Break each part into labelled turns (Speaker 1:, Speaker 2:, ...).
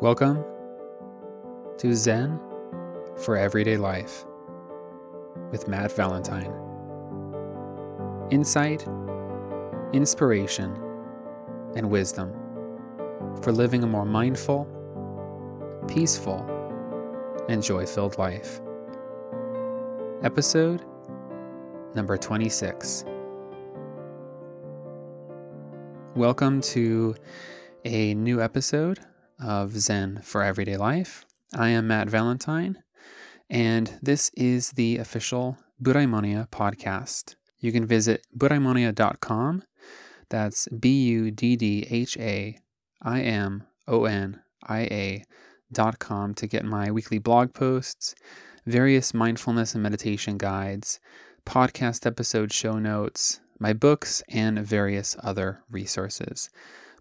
Speaker 1: Welcome to Zen for Everyday Life with Matt Valentine. Insight, inspiration, and wisdom for living a more mindful, peaceful, and joy filled life. Episode number 26. Welcome to a new episode of Zen for Everyday Life. I am Matt Valentine, and this is the official Buddhaimonia podcast. You can visit buddhaimonia.com. That's B U D D H A I M O N I A dot com to get my weekly blog posts, various mindfulness and meditation guides, podcast episode show notes, my books, and various other resources.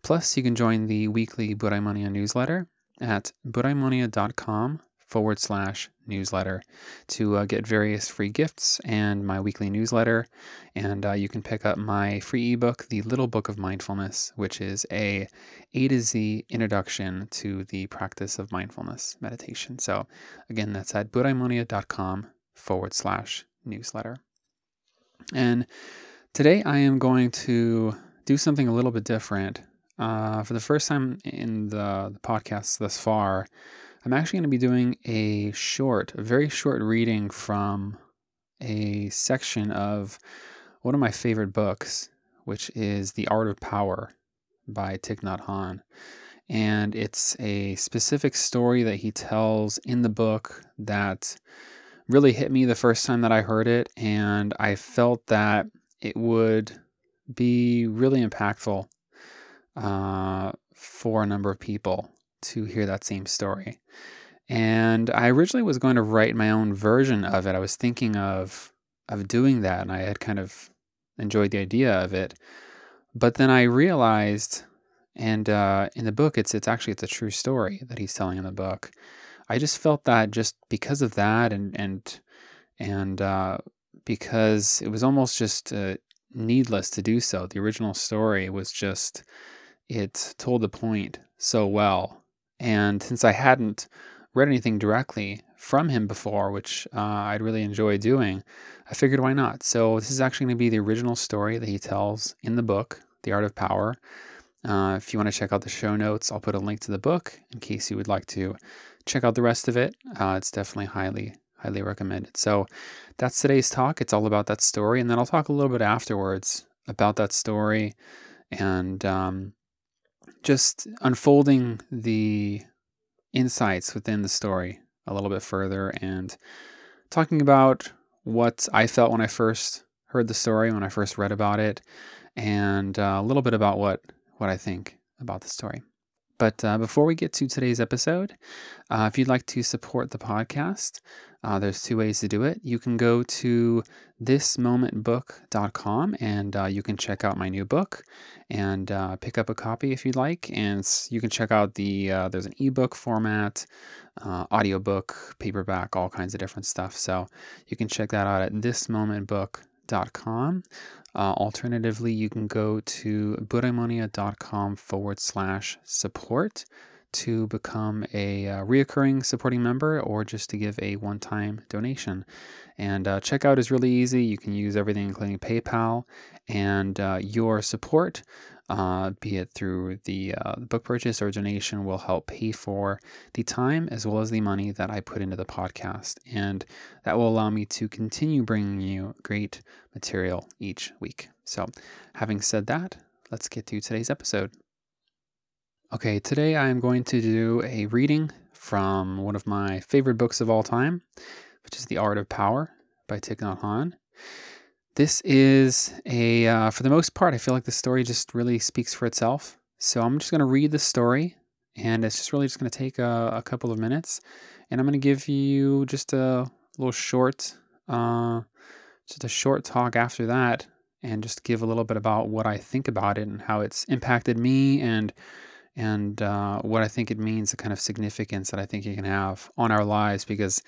Speaker 1: Plus, you can join the weekly Buddhaimonia newsletter at buddhaimonia.com forward slash newsletter to uh, get various free gifts and my weekly newsletter. And uh, you can pick up my free ebook, The Little Book of Mindfulness, which is a A to Z introduction to the practice of mindfulness meditation. So, again, that's at buddhaimonia.com forward slash newsletter. And today I am going to do something a little bit different. Uh, for the first time in the, the podcast thus far, I'm actually going to be doing a short, a very short reading from a section of one of my favorite books, which is The Art of Power by Thich Nhat Hanh. And it's a specific story that he tells in the book that really hit me the first time that I heard it. And I felt that it would be really impactful uh, for a number of people to hear that same story. And I originally was going to write my own version of it. I was thinking of of doing that, and I had kind of enjoyed the idea of it. But then I realized, and uh, in the book, it's it's actually it's a true story that he's telling in the book. I just felt that just because of that, and and and uh, because it was almost just uh, needless to do so. The original story was just it told the point so well. And since I hadn't read anything directly from him before, which uh, I'd really enjoy doing, I figured why not? So this is actually going to be the original story that he tells in the book, The Art of Power. Uh, if you want to check out the show notes, I'll put a link to the book in case you would like to check out the rest of it. Uh, it's definitely highly, highly recommended. So that's today's talk. It's all about that story. And then I'll talk a little bit afterwards about that story and um, just unfolding the insights within the story a little bit further and talking about what I felt when I first heard the story, when I first read about it, and uh, a little bit about what, what I think about the story. But uh, before we get to today's episode, uh, if you'd like to support the podcast, uh, there's two ways to do it. You can go to thismomentbook.com and uh, you can check out my new book and uh, pick up a copy if you'd like. And you can check out the, uh, there's an ebook format, audiobook, paperback, all kinds of different stuff. So you can check that out at thismomentbook.com. Uh, alternatively, you can go to buddhaimonia.com forward slash support to become a uh, reoccurring supporting member or just to give a one time donation. And uh, checkout is really easy. You can use everything, including PayPal, and uh, your support. Uh, be it through the, uh, book purchase or donation, will help pay for the time as well as the money that I put into the podcast. And that will allow me to continue bringing you great material each week. So, having said that, let's get to today's episode. Okay, today I am going to do a reading from one of my favorite books of all time, which is The Art of Power by Thich Nhat Hanh. This is a, uh, for the most part, I feel like the story just really speaks for itself. So I'm just going to read the story, and it's just really just going to take a, a, couple of minutes, and I'm going to give you just a little short, uh, just a short talk after that, and just give a little bit about what I think about it and how it's impacted me and and uh, what I think it means, the kind of significance that I think it can have on our lives, because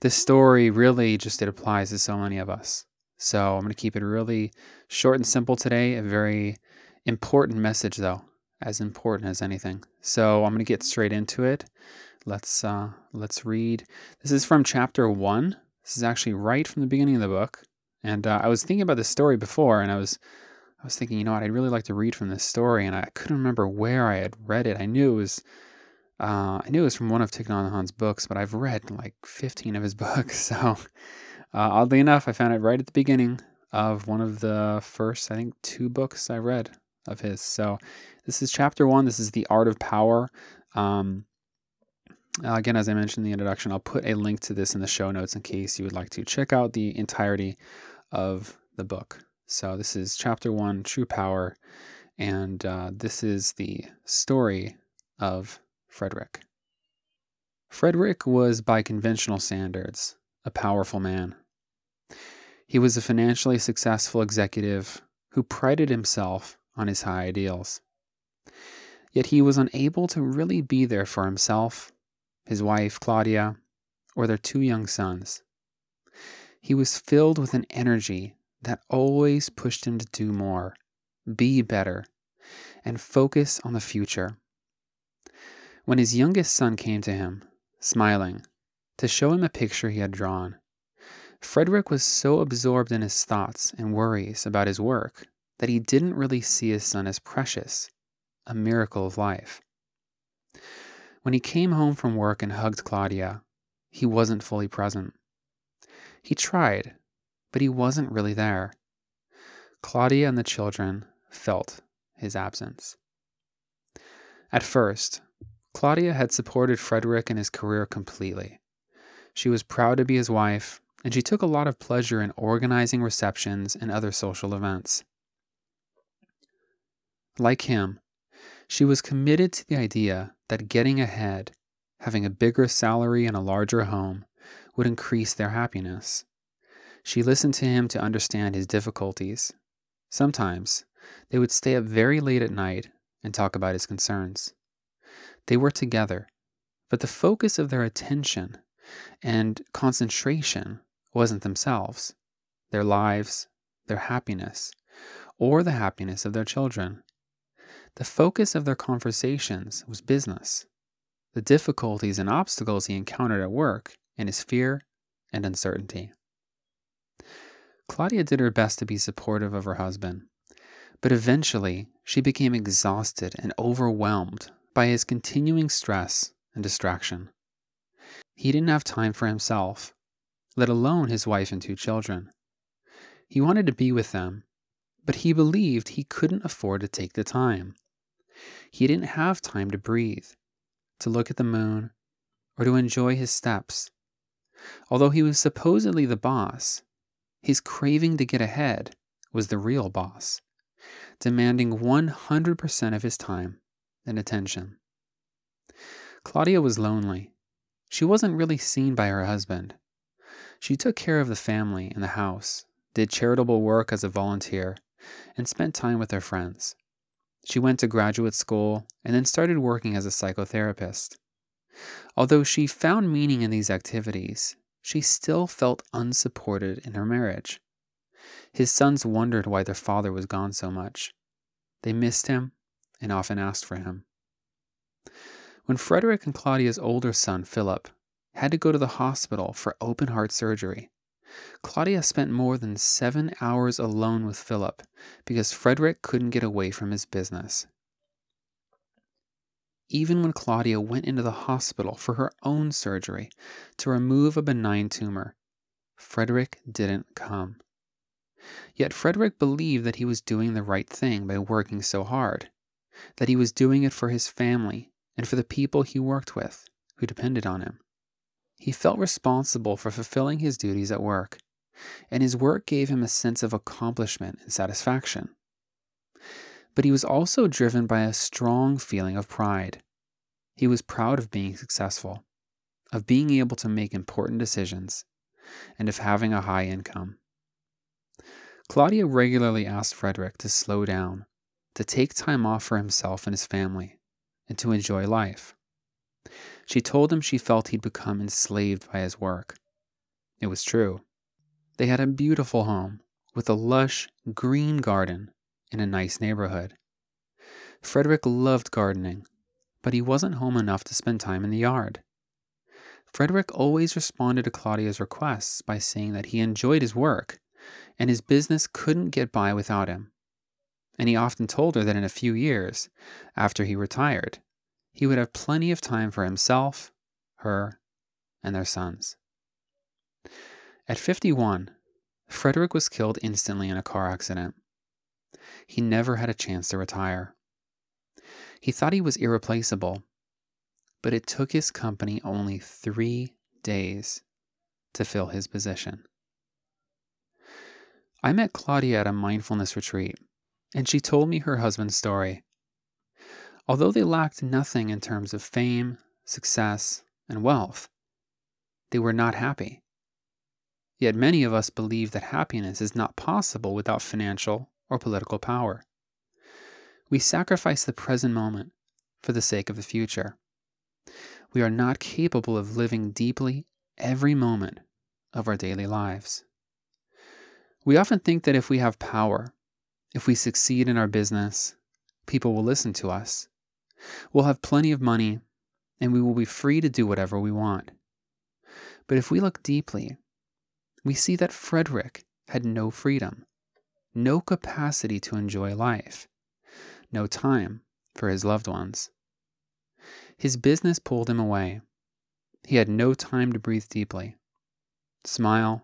Speaker 1: this story really just it applies to so many of us. So I'm going to keep it really short and simple today. A very important message, though, as important as anything. So I'm going to get straight into it. Let's uh, let's read. This is from chapter one. This is actually right from the beginning of the book. And uh, I was thinking about this story before, and I was I was thinking, you know what, I'd really like to read from this story, and I couldn't remember where I had read it. I knew it was uh, I knew it was from one of Thich Nhat Hanh's books, but I've read like 15 of his books. So uh, oddly enough, I found it right at the beginning of one of the first, I think, two books I read of his. So this is chapter one. This is the art of power. Um, again, as I mentioned in the introduction, I'll put a link to this in the show notes in case you would like to check out the entirety of the book. So, this is chapter one, True Power, and uh, this is the story of Frederick. Frederick was, by conventional standards, a powerful man. He was a financially successful executive who prided himself on his high ideals. Yet he was unable to really be there for himself his wife, Claudia, or their two young sons. He was filled with an energy that always pushed him to do more, be better, and focus on the future. When his youngest son came to him, smiling, to show him a picture he had drawn, Frederick was so absorbed in his thoughts and worries about his work that he didn't really see his son as precious, a miracle of life. When he came home from work and hugged Claudia, he wasn't fully present. He tried, but he wasn't really there. Claudia and the children felt his absence. At first, Claudia had supported Frederick in his career completely. She was proud to be his wife, and she took a lot of pleasure in organizing receptions and other social events. Like him, she was committed to the idea that getting ahead, having a bigger salary and a larger home, would increase their happiness. She listened to him to understand his difficulties. Sometimes they would stay up very late at night and talk about his concerns. They were together, but the focus of their attention and concentration wasn't themselves, their lives, their happiness, or the happiness of their children. The focus of their conversations was business, the difficulties and obstacles he encountered at work, and his fear and uncertainty. Claudia did her best to be supportive of her husband, but eventually she became exhausted and overwhelmed by his continuing stress and distraction. He didn't have time for himself, let alone his wife and two children. He wanted to be with them, but he believed he couldn't afford to take the time. He didn't have time to breathe, to look at the moon, or to enjoy his steps. Although he was supposedly the boss, his craving to get ahead was the real boss, demanding 100% of his time and attention. Claudia was lonely. She wasn't really seen by her husband. She took care of the family and the house, did charitable work as a volunteer, and spent time with her friends. She went to graduate school and then started working as a psychotherapist. Although she found meaning in these activities, she still felt unsupported in her marriage. His sons wondered why their father was gone so much. They missed him and often asked for him. When Frederick and Claudia's older son, Philip, had to go to the hospital for open heart surgery, Claudia spent more than seven hours alone with Philip because Frederick couldn't get away from his business. Even when Claudia went into the hospital for her own surgery to remove a benign tumor, Frederick didn't come. Yet Frederick believed that he was doing the right thing by working so hard, that he was doing it for his family and for the people he worked with who depended on him. He felt responsible for fulfilling his duties at work, and his work gave him a sense of accomplishment and satisfaction. But he was also driven by a strong feeling of pride. He was proud of being successful, of being able to make important decisions, and of having a high income. Claudia regularly asked Frederick to slow down, to take time off for himself and his family, and to enjoy life. She told him she felt he'd become enslaved by his work. It was true. They had a beautiful home with a lush, green garden in a nice neighborhood. Frederick loved gardening, but he wasn't home enough to spend time in the yard. Frederick always responded to Claudia's requests by saying that he enjoyed his work and his business couldn't get by without him. And he often told her that in a few years, after he retired, he would have plenty of time for himself, her, and their sons. At 51, Frederick was killed instantly in a car accident. He never had a chance to retire. He thought he was irreplaceable, but it took his company only three days to fill his position. I met Claudia at a mindfulness retreat, and she told me her husband's story. Although they lacked nothing in terms of fame, success, and wealth, they were not happy. Yet many of us believe that happiness is not possible without financial or political power. We sacrifice the present moment for the sake of the future. We are not capable of living deeply every moment of our daily lives. We often think that if we have power, if we succeed in our business, people will listen to us. We'll have plenty of money, and we will be free to do whatever we want. But if we look deeply, we see that Frederick had no freedom, no capacity to enjoy life, no time for his loved ones. His business pulled him away. He had no time to breathe deeply, smile,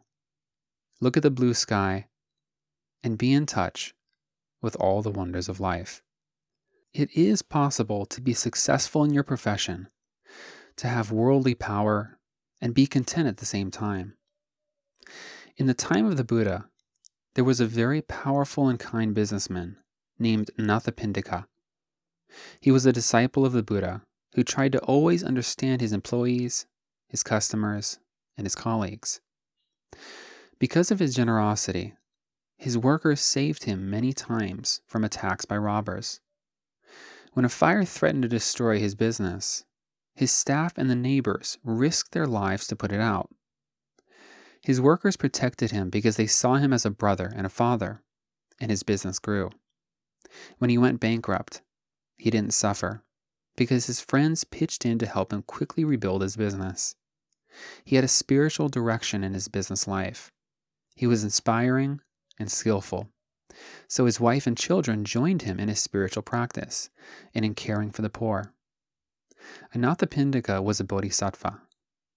Speaker 1: look at the blue sky, and be in touch with all the wonders of life. It is possible to be successful in your profession, to have worldly power, and be content at the same time. In the time of the Buddha, there was a very powerful and kind businessman named Anathapindika. He was a disciple of the Buddha who tried to always understand his employees, his customers, and his colleagues. Because of his generosity, his workers saved him many times from attacks by robbers. When a fire threatened to destroy his business, his staff and the neighbors risked their lives to put it out. His workers protected him because they saw him as a brother and a father, and his business grew. When he went bankrupt, he didn't suffer because his friends pitched in to help him quickly rebuild his business. He had a spiritual direction in his business life. He was inspiring and skillful. So his wife and children joined him in his spiritual practice and in caring for the poor. Anathapindika was a bodhisattva.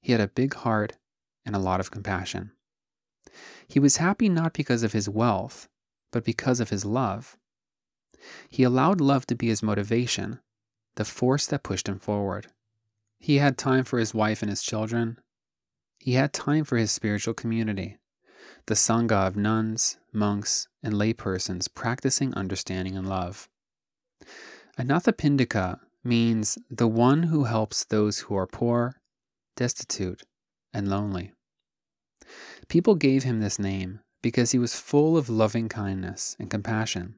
Speaker 1: He had a big heart and a lot of compassion. He was happy not because of his wealth, but because of his love. He allowed love to be his motivation, the force that pushed him forward. He had time for his wife and his children. He had time for his spiritual community, the Sangha of nuns, monks, and laypersons practicing understanding and love. Anathapindika means the one who helps those who are poor, destitute, and lonely. People gave him this name because he was full of loving kindness and compassion.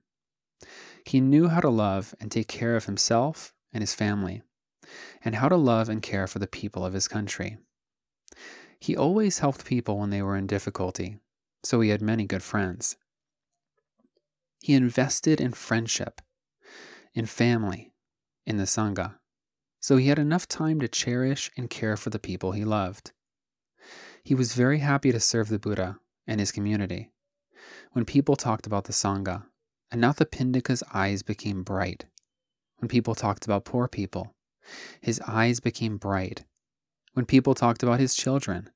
Speaker 1: He knew how to love and take care of himself and his family, and how to love and care for the people of his country. He always helped people when they were in difficulty, so he had many good friends. He invested in friendship, in family, in the Sangha, so he had enough time to cherish and care for the people he loved. He was very happy to serve the Buddha and his community. When people talked about the Sangha, Anathapindika's eyes became bright. When people talked about poor people, his eyes became bright. When people talked about his children,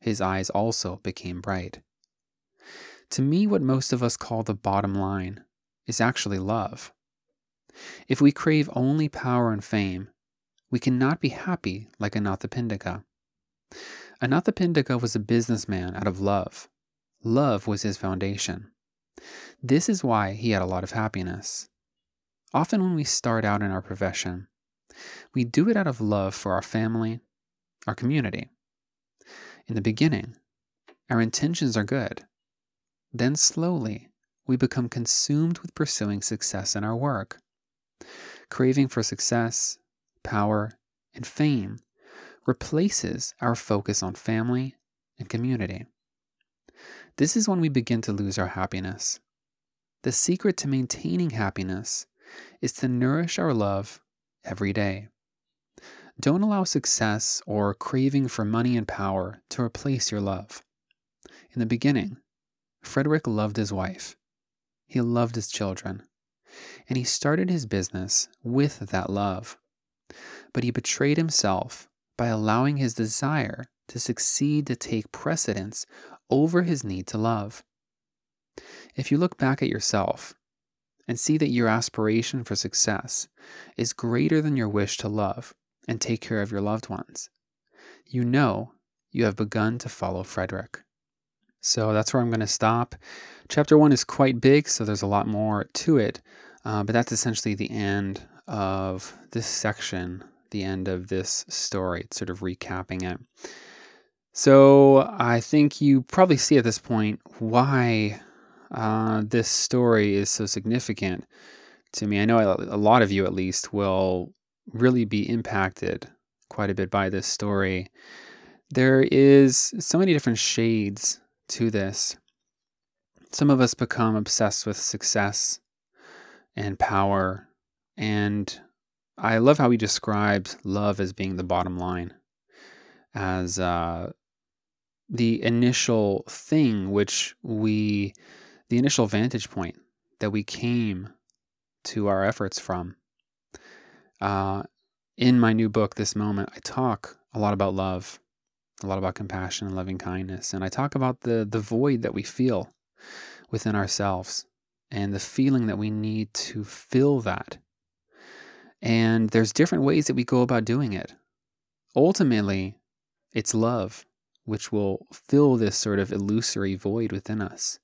Speaker 1: his eyes also became bright. To me, what most of us call the bottom line is actually love. If we crave only power and fame, we cannot be happy like Anathapindika. Anathapindika was a businessman out of love. Love was his foundation. This is why he had a lot of happiness. Often, when we start out in our profession, we do it out of love for our family, our community. In the beginning, our intentions are good. Then, slowly, we become consumed with pursuing success in our work. Craving for success, power, and fame replaces our focus on family and community. This is when we begin to lose our happiness. The secret to maintaining happiness is to nourish our love every day. Don't allow success or craving for money and power to replace your love. In the beginning, Frederick loved his wife. He loved his children. And he started his business with that love. But he betrayed himself by allowing his desire to succeed to take precedence over his need to love. If you look back at yourself and see that your aspiration for success is greater than your wish to love and take care of your loved ones, you know you have begun to follow Frederick. So that's where I'm going to stop. Chapter one is quite big, so there's a lot more to it, uh, but that's essentially the end of this section, the end of this story. It's sort of recapping it. So I think you probably see at this point why uh, this story is so significant to me. I know a lot of you, at least, will really be impacted quite a bit by this story. There is so many different shades to this. Some of us become obsessed with success and power, and I love how he describes love as being the bottom line, as uh, the initial thing which we the initial vantage point that we came to our efforts from. Uh, in my new book, This Moment, I talk a lot about love, a lot about compassion and loving kindness. And I talk about the, the void that we feel within ourselves and the feeling that we need to fill that. And there's different ways that we go about doing it. Ultimately, it's love which will fill this sort of illusory void within us.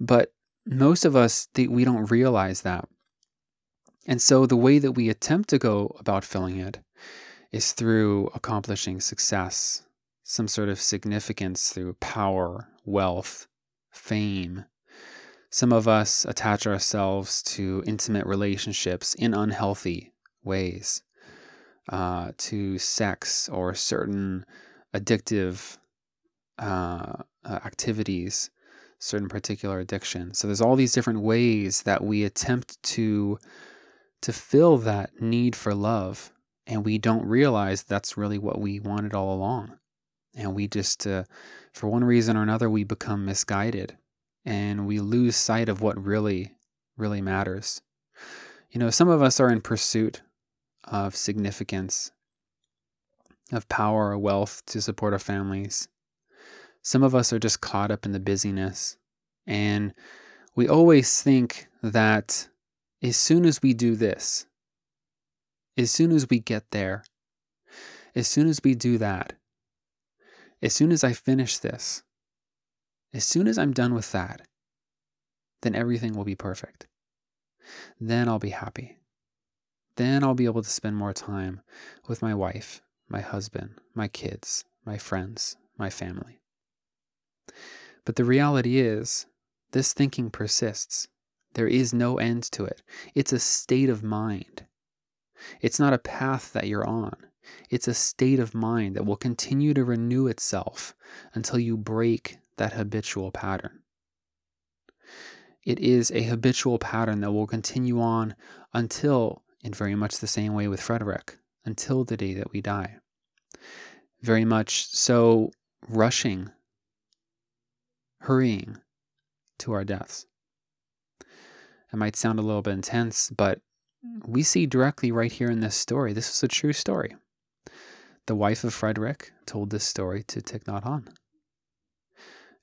Speaker 1: But most of us, we don't realize that. And so the way that we attempt to go about filling it is through accomplishing success, some sort of significance through power, wealth, fame. Some of us attach ourselves to intimate relationships in unhealthy ways, uh, to sex or certain addictive uh, uh activities certain particular addictions. So there's all these different ways that we attempt to to fill that need for love and we don't realize that's really what we wanted all along. And we just uh, for one reason or another we become misguided and we lose sight of what really really matters. You know, some of us are in pursuit of significance, of power or wealth to support our families, some of us are just caught up in the busyness, and we always think that as soon as we do this, as soon as we get there, as soon as we do that, as soon as I finish this, as soon as I'm done with that, then everything will be perfect. Then I'll be happy. Then I'll be able to spend more time with my wife, my husband, my kids, my friends, my family. But the reality is, this thinking persists. There is no end to it. It's a state of mind. It's not a path that you're on. It's a state of mind that will continue to renew itself until you break that habitual pattern. It is a habitual pattern that will continue on until, in very much the same way with Frederick, until the day that we die. Very much so, rushing hurrying to our deaths. It might sound a little bit intense, but we see directly right here in this story. This is a true story. The wife of Frederick told this story to Thich Nhat Hanh.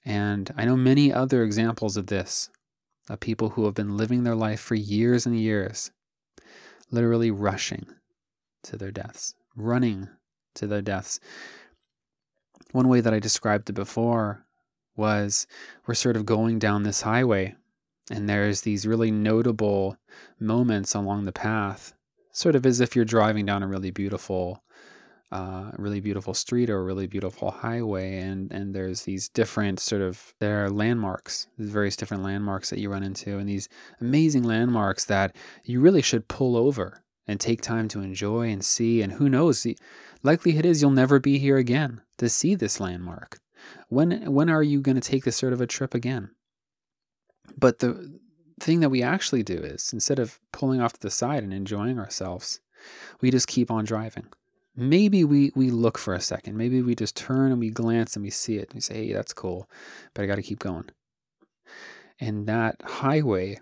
Speaker 1: And I know many other examples of this, of people who have been living their life for years and years, literally rushing to their deaths, running to their deaths. One way that I described it before was we're sort of going down this highway and there's these really notable moments along the path, sort of as if you're driving down a really beautiful, uh, really beautiful street or a really beautiful highway, and and there's these different sort of there are landmarks, various different landmarks that you run into, and these amazing landmarks that you really should pull over and take time to enjoy and see, and who knows, the likelihood is you'll never be here again to see this landmark. When when are you going to take this sort of a trip again? But the thing that we actually do is instead of pulling off to the side and enjoying ourselves, we just keep on driving. Maybe we, we look for a second. Maybe we just turn and we glance and we see it and we say, hey, that's cool, but I got to keep going. And that highway,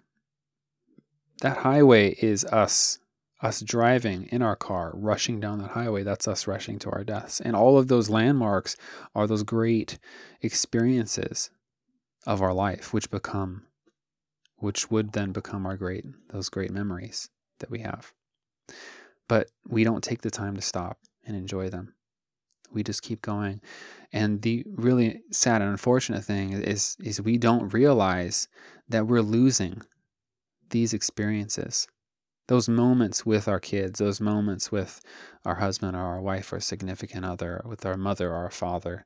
Speaker 1: that highway is us, us driving in our car, rushing down that highway. That's us rushing to our deaths. And all of those landmarks are those great experiences of our life, which become, which would then become our great, those great memories that we have. But we don't take the time to stop and enjoy them. We just keep going. And the really sad and unfortunate thing is, is we don't realize that we're losing these experiences those moments with our kids, those moments with our husband or our wife or significant other, with our mother or our father,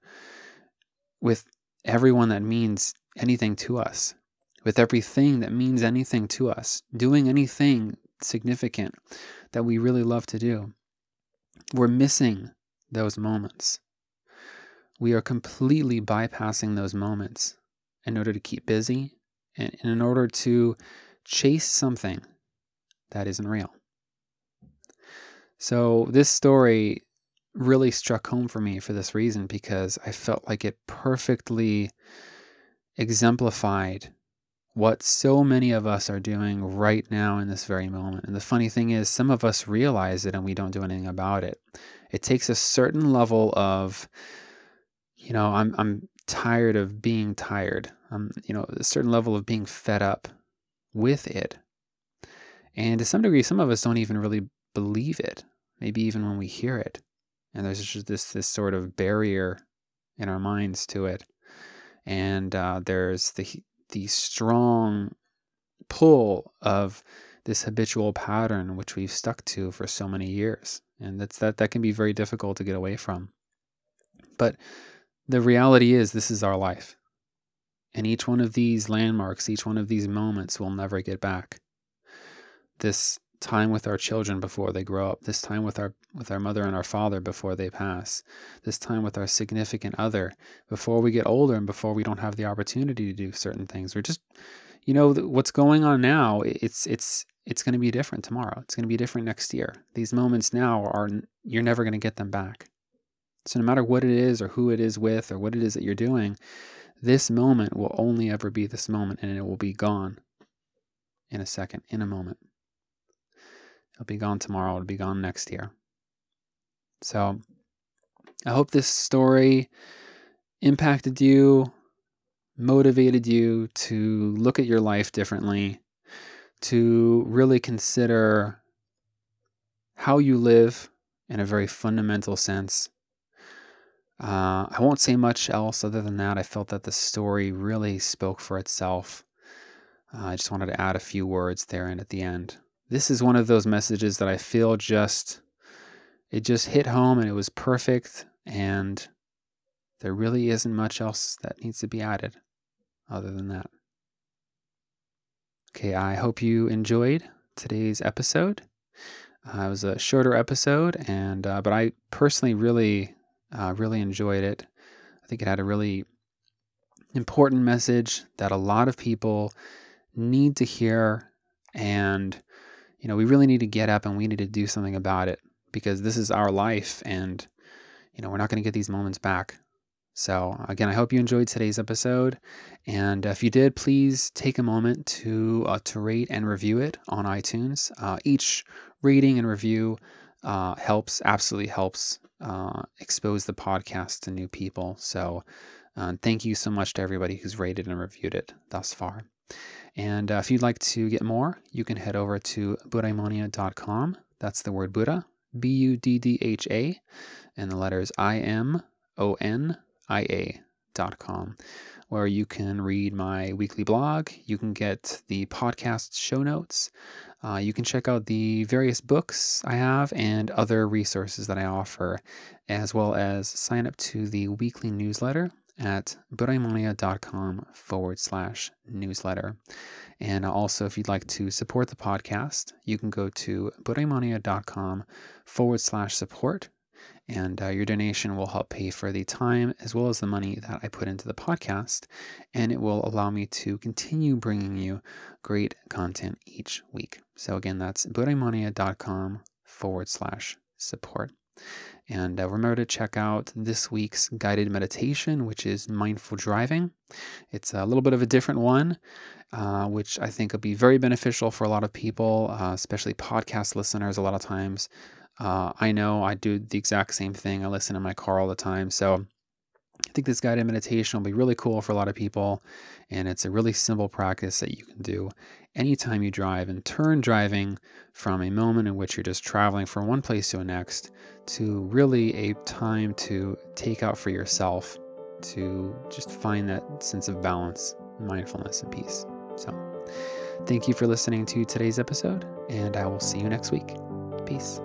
Speaker 1: with everyone that means anything to us, with everything that means anything to us, doing anything significant that we really love to do. We're missing those moments. We are completely bypassing those moments in order to keep busy and in order to chase something that isn't real. So, this story really struck home for me for this reason because I felt like it perfectly exemplified what so many of us are doing right now in this very moment. And the funny thing is, some of us realize it and we don't do anything about it. It takes a certain level of, you know, I'm I'm tired of being tired. Um, you know, a certain level of being fed up with it. And to some degree, some of us don't even really believe it. Maybe even when we hear it, and there's just this this sort of barrier in our minds to it. And uh, there's the the strong pull of this habitual pattern which we've stuck to for so many years. And that's that that can be very difficult to get away from. But the reality is this is our life. And each one of these landmarks each one of these moments will never get back. This time with our children before they grow up this time with our with our mother and our father before they pass this time with our significant other before we get older and before we don't have the opportunity to do certain things we're just you know what's going on now it's it's it's going to be different tomorrow. It's going to be different next year. These moments now are you're never going to get them back. So no matter what it is or who it is with or what it is that you're doing this moment will only ever be this moment and it will be gone in a second in a moment It'll be gone tomorrow. It'll be gone next year. So I hope this story impacted you, motivated you to look at your life differently, to really consider how you live in a very fundamental sense. Uh, I won't say much else other than that. I felt that the story really spoke for itself. Uh, I just wanted to add a few words there and at the end this is one of those messages that I feel just it just hit home and it was perfect and there really isn't much else that needs to be added other than that. Okay, I hope you enjoyed today's episode. Uh, it was a shorter episode, and uh, but I personally really, uh, really enjoyed it. I think it had a really important message that a lot of people need to hear, and you know, we really need to get up and we need to do something about it because this is our life and, you know, we're not going to get these moments back. So, again, I hope you enjoyed today's episode. And if you did, please take a moment to, uh, to rate and review it on iTunes. Uh, each rating and review uh, helps, absolutely helps uh, expose the podcast to new people. So, uh, thank you so much to everybody who's rated and reviewed it thus far. And uh, if you'd like to get more, you can head over to buddhaimonia.com. That's the word Buddha, B U D D H A, and the letters I M O N I A dot com, where you can read my weekly blog. You can get the podcast show notes. Uh, you can check out the various books I have and other resources that I offer, as well as sign up to the weekly newsletter at buddhaimonia.com forward slash newsletter. And also, if you'd like to support the podcast, you can go to buddhaimonia.com forward slash support. And uh, your donation will help pay for the time as well as the money that I put into the podcast. And it will allow me to continue bringing you great content each week. So, again, that's buddhaimonia.com forward slash support. And uh, remember to check out this week's guided meditation, which is mindful driving. It's a little bit of a different one, uh, which I think will be very beneficial for a lot of people, uh, especially podcast listeners. A lot of times, uh, I know I do the exact same thing. I listen in my car all the time. So I think this guided meditation will be really cool for a lot of people. And it's a really simple practice that you can do anytime you drive and turn driving from a moment in which you're just traveling from one place to the next to really a time to take out for yourself to just find that sense of balance, mindfulness, and peace. So, thank you for listening to today's episode, and I will see you next week. Peace.